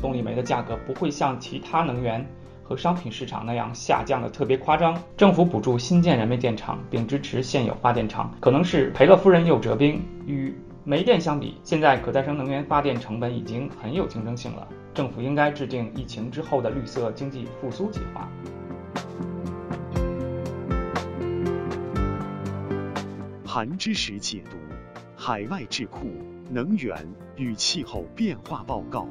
动力煤的价格不会像其他能源和商品市场那样下降的特别夸张。政府补助新建燃煤电厂，并支持现有发电厂，可能是赔了夫人又折兵。与煤电相比，现在可再生能源发电成本已经很有竞争性了。政府应该制定疫情之后的绿色经济复苏计划。韩知识解读：海外智库能源与气候变化报告。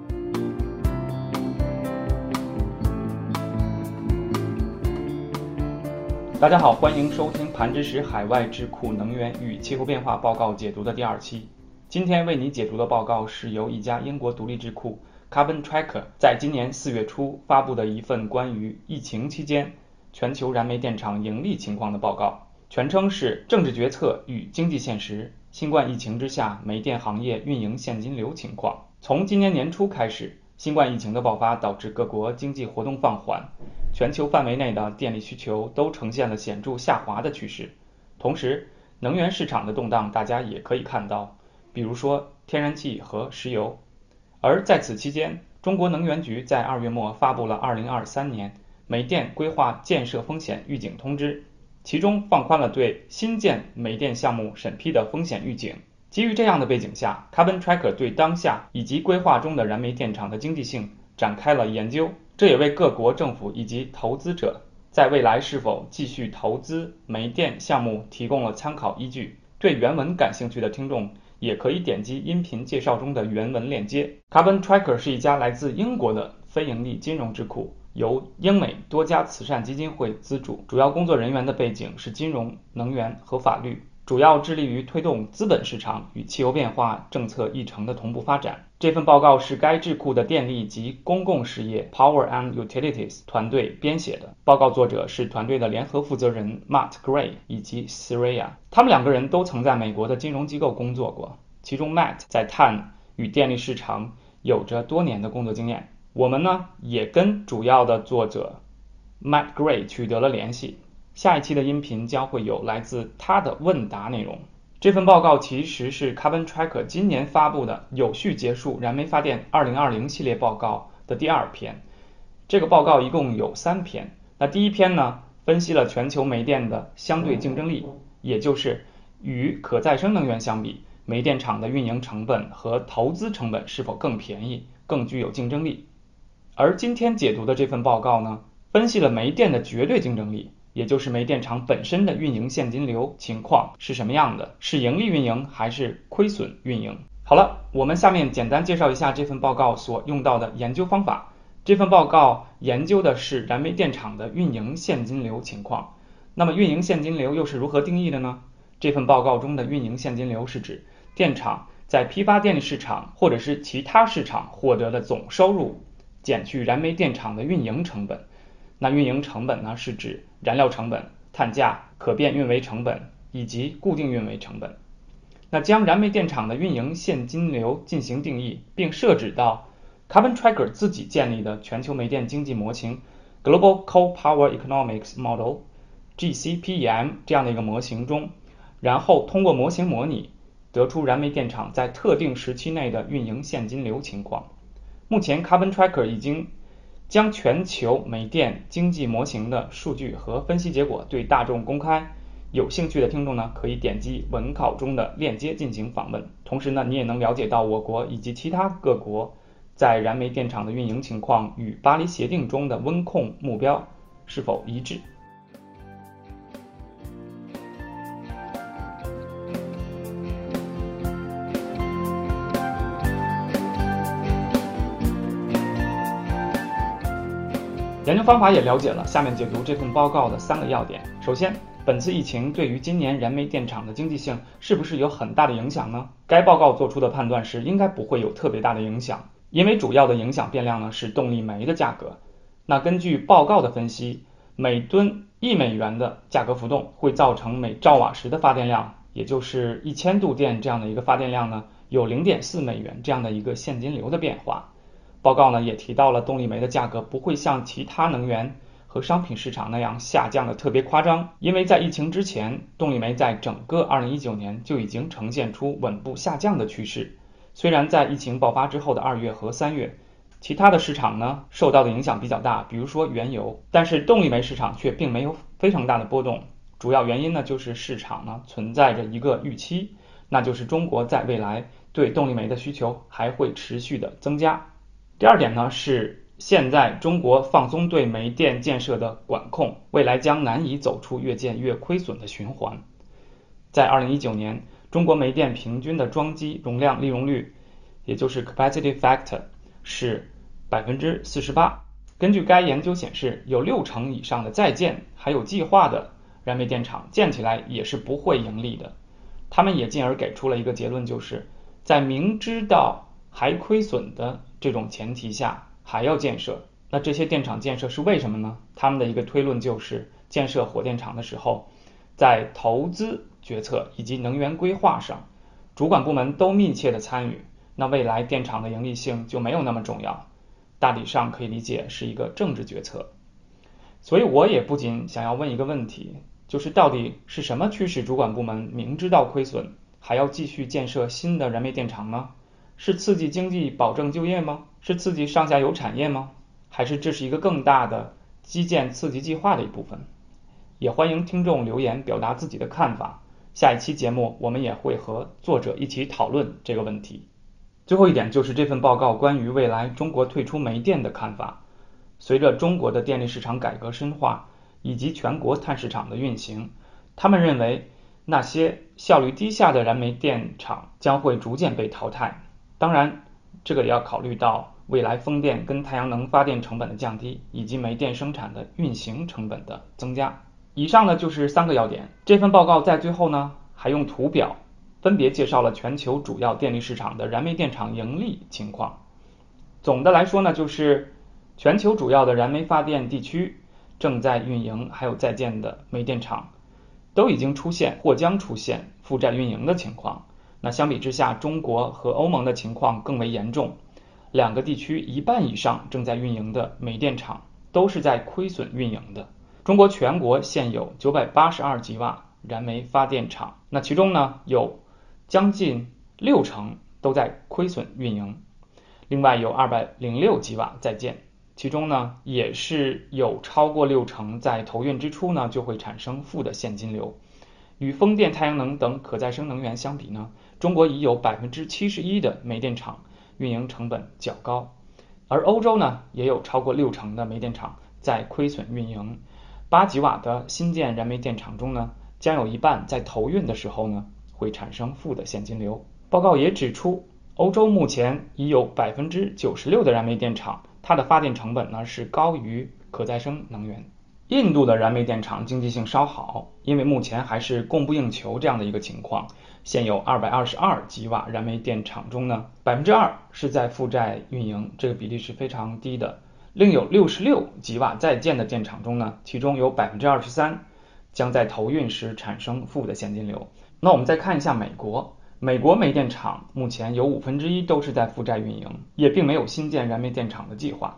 大家好，欢迎收听盘知识海外智库能源与气候变化报告解读的第二期。今天为你解读的报告是由一家英国独立智库 Carbon Tracker 在今年四月初发布的一份关于疫情期间全球燃煤电厂盈利情况的报告。全称是政治决策与经济现实：新冠疫情之下煤电行业运营现金流情况。从今年年初开始，新冠疫情的爆发导致各国经济活动放缓，全球范围内的电力需求都呈现了显著下滑的趋势。同时，能源市场的动荡大家也可以看到，比如说天然气和石油。而在此期间，中国能源局在二月末发布了《二零二三年煤电规划建设风险预警通知》。其中放宽了对新建煤电项目审批的风险预警。基于这样的背景下，Carbon Tracker 对当下以及规划中的燃煤电厂的经济性展开了研究，这也为各国政府以及投资者在未来是否继续投资煤电项目提供了参考依据。对原文感兴趣的听众也可以点击音频介绍中的原文链接。Carbon Tracker 是一家来自英国的非盈利金融智库。由英美多家慈善基金会资助，主要工作人员的背景是金融、能源和法律，主要致力于推动资本市场与气候变化政策议程的同步发展。这份报告是该智库的电力及公共事业 （Power and Utilities） 团队编写的。报告作者是团队的联合负责人 Matt Gray 以及 Sreya，他们两个人都曾在美国的金融机构工作过，其中 Matt 在碳与电力市场有着多年的工作经验。我们呢也跟主要的作者 Matt Gray 取得了联系，下一期的音频将会有来自他的问答内容。这份报告其实是 Carbon Tracker 今年发布的有序结束燃煤发电2020系列报告的第二篇。这个报告一共有三篇。那第一篇呢，分析了全球煤电的相对竞争力，也就是与可再生能源相比，煤电厂的运营成本和投资成本是否更便宜、更具有竞争力。而今天解读的这份报告呢，分析了煤电的绝对竞争力，也就是煤电厂本身的运营现金流情况是什么样的，是盈利运营还是亏损运营？好了，我们下面简单介绍一下这份报告所用到的研究方法。这份报告研究的是燃煤电厂的运营现金流情况。那么运营现金流又是如何定义的呢？这份报告中的运营现金流是指电厂在批发电力市场或者是其他市场获得的总收入。减去燃煤电厂的运营成本，那运营成本呢是指燃料成本、碳价、可变运维成本以及固定运维成本。那将燃煤电厂的运营现金流进行定义，并设置到 Carbon Tracker 自己建立的全球煤电经济模型 Global Coal Power Economics Model（GCPEM） 这样的一个模型中，然后通过模型模拟得出燃煤电厂在特定时期内的运营现金流情况。目前，Carbon Tracker 已经将全球煤电经济模型的数据和分析结果对大众公开。有兴趣的听众呢，可以点击文稿中的链接进行访问。同时呢，你也能了解到我国以及其他各国在燃煤电厂的运营情况与巴黎协定中的温控目标是否一致。方法也了解了，下面解读这份报告的三个要点。首先，本次疫情对于今年燃煤电厂的经济性是不是有很大的影响呢？该报告做出的判断是应该不会有特别大的影响，因为主要的影响变量呢是动力煤的价格。那根据报告的分析，每吨一美元的价格浮动会造成每兆瓦时的发电量，也就是一千度电这样的一个发电量呢，有零点四美元这样的一个现金流的变化。报告呢也提到了动力煤的价格不会像其他能源和商品市场那样下降的特别夸张，因为在疫情之前，动力煤在整个2019年就已经呈现出稳步下降的趋势。虽然在疫情爆发之后的二月和三月，其他的市场呢受到的影响比较大，比如说原油，但是动力煤市场却并没有非常大的波动。主要原因呢就是市场呢存在着一个预期，那就是中国在未来对动力煤的需求还会持续的增加。第二点呢是现在中国放松对煤电建设的管控，未来将难以走出越建越亏损的循环。在二零一九年，中国煤电平均的装机容量利用率，也就是 capacity factor。是百分之四十八。根据该研究显示，有六成以上的在建还有计划的燃煤电厂建起来也是不会盈利的。他们也进而给出了一个结论，就是在明知道还亏损的这种前提下还要建设。那这些电厂建设是为什么呢？他们的一个推论就是，建设火电厂的时候，在投资决策以及能源规划上，主管部门都密切的参与。那未来电厂的盈利性就没有那么重要，大体上可以理解是一个政治决策。所以我也不仅想要问一个问题，就是到底是什么驱使主管部门明知道亏损还要继续建设新的燃煤电厂呢？是刺激经济、保证就业吗？是刺激上下游产业吗？还是这是一个更大的基建刺激计划的一部分？也欢迎听众留言表达自己的看法。下一期节目我们也会和作者一起讨论这个问题。最后一点就是这份报告关于未来中国退出煤电的看法。随着中国的电力市场改革深化以及全国碳市场的运行，他们认为那些效率低下的燃煤电厂将会逐渐被淘汰。当然，这个也要考虑到未来风电跟太阳能发电成本的降低，以及煤电生产的运行成本的增加。以上呢就是三个要点。这份报告在最后呢还用图表。分别介绍了全球主要电力市场的燃煤电厂盈利情况。总的来说呢，就是全球主要的燃煤发电地区正在运营还有在建的煤电厂都已经出现或将出现负债运营的情况。那相比之下，中国和欧盟的情况更为严重。两个地区一半以上正在运营的煤电厂都是在亏损运营的。中国全国现有九百八十二吉瓦燃煤发电厂，那其中呢有。将近六成都在亏损运营，另外有二百零六吉瓦在建，其中呢也是有超过六成在投运之初呢就会产生负的现金流。与风电、太阳能等可再生能源相比呢，中国已有百分之七十一的煤电厂运营成本较高，而欧洲呢也有超过六成的煤电厂在亏损运营。八吉瓦的新建燃煤电厂中呢，将有一半在投运的时候呢。会产生负的现金流。报告也指出，欧洲目前已有百分之九十六的燃煤电厂，它的发电成本呢是高于可再生能源。印度的燃煤电厂经济性稍好，因为目前还是供不应求这样的一个情况。现有二百二十二吉瓦燃煤电厂中呢，百分之二是在负债运营，这个比例是非常低的。另有六十六吉瓦在建的电厂中呢，其中有百分之二十三将在投运时产生负的现金流。那我们再看一下美国，美国煤电厂目前有五分之一都是在负债运营，也并没有新建燃煤电厂的计划。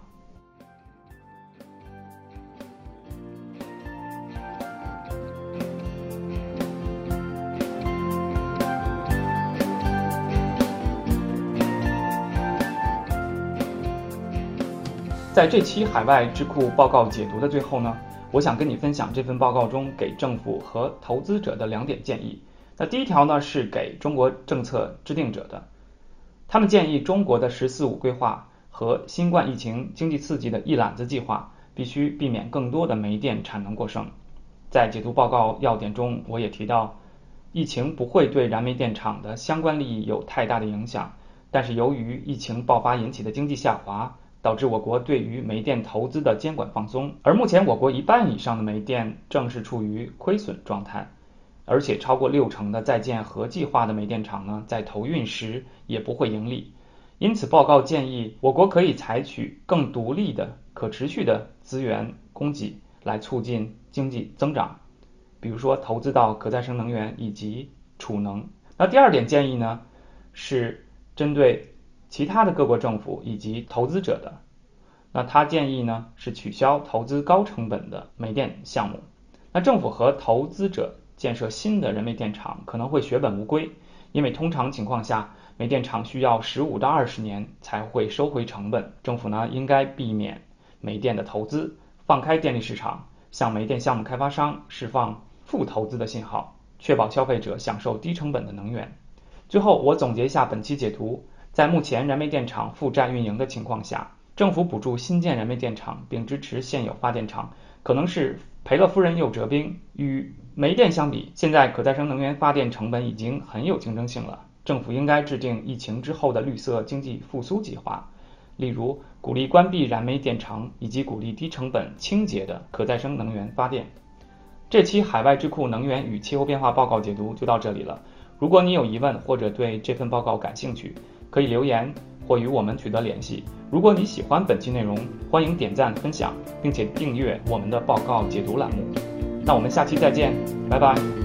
在这期海外智库报告解读的最后呢，我想跟你分享这份报告中给政府和投资者的两点建议。那第一条呢是给中国政策制定者的，他们建议中国的“十四五”规划和新冠疫情经济刺激的一揽子计划必须避免更多的煤电产能过剩。在解读报告要点中，我也提到，疫情不会对燃煤电厂的相关利益有太大的影响，但是由于疫情爆发引起的经济下滑，导致我国对于煤电投资的监管放松，而目前我国一半以上的煤电正是处于亏损状态。而且超过六成的在建和计划的煤电厂呢，在投运时也不会盈利。因此，报告建议我国可以采取更独立的、可持续的资源供给来促进经济增长，比如说投资到可再生能源以及储能。那第二点建议呢，是针对其他的各国政府以及投资者的。那他建议呢，是取消投资高成本的煤电项目。那政府和投资者。建设新的燃煤电厂可能会血本无归，因为通常情况下，煤电厂需要十五到二十年才会收回成本。政府呢，应该避免煤电的投资，放开电力市场，向煤电项目开发商释放负投资的信号，确保消费者享受低成本的能源。最后，我总结一下本期解读：在目前燃煤电厂负债运营的情况下，政府补助新建燃煤电厂并支持现有发电厂，可能是赔了夫人又折兵。与煤电相比，现在可再生能源发电成本已经很有竞争性了。政府应该制定疫情之后的绿色经济复苏计划，例如鼓励关闭燃煤电厂，以及鼓励低成本、清洁的可再生能源发电。这期海外智库能源与气候变化报告解读就到这里了。如果你有疑问或者对这份报告感兴趣，可以留言或与我们取得联系。如果你喜欢本期内容，欢迎点赞分享，并且订阅我们的报告解读栏目。那我们下期再见，拜拜。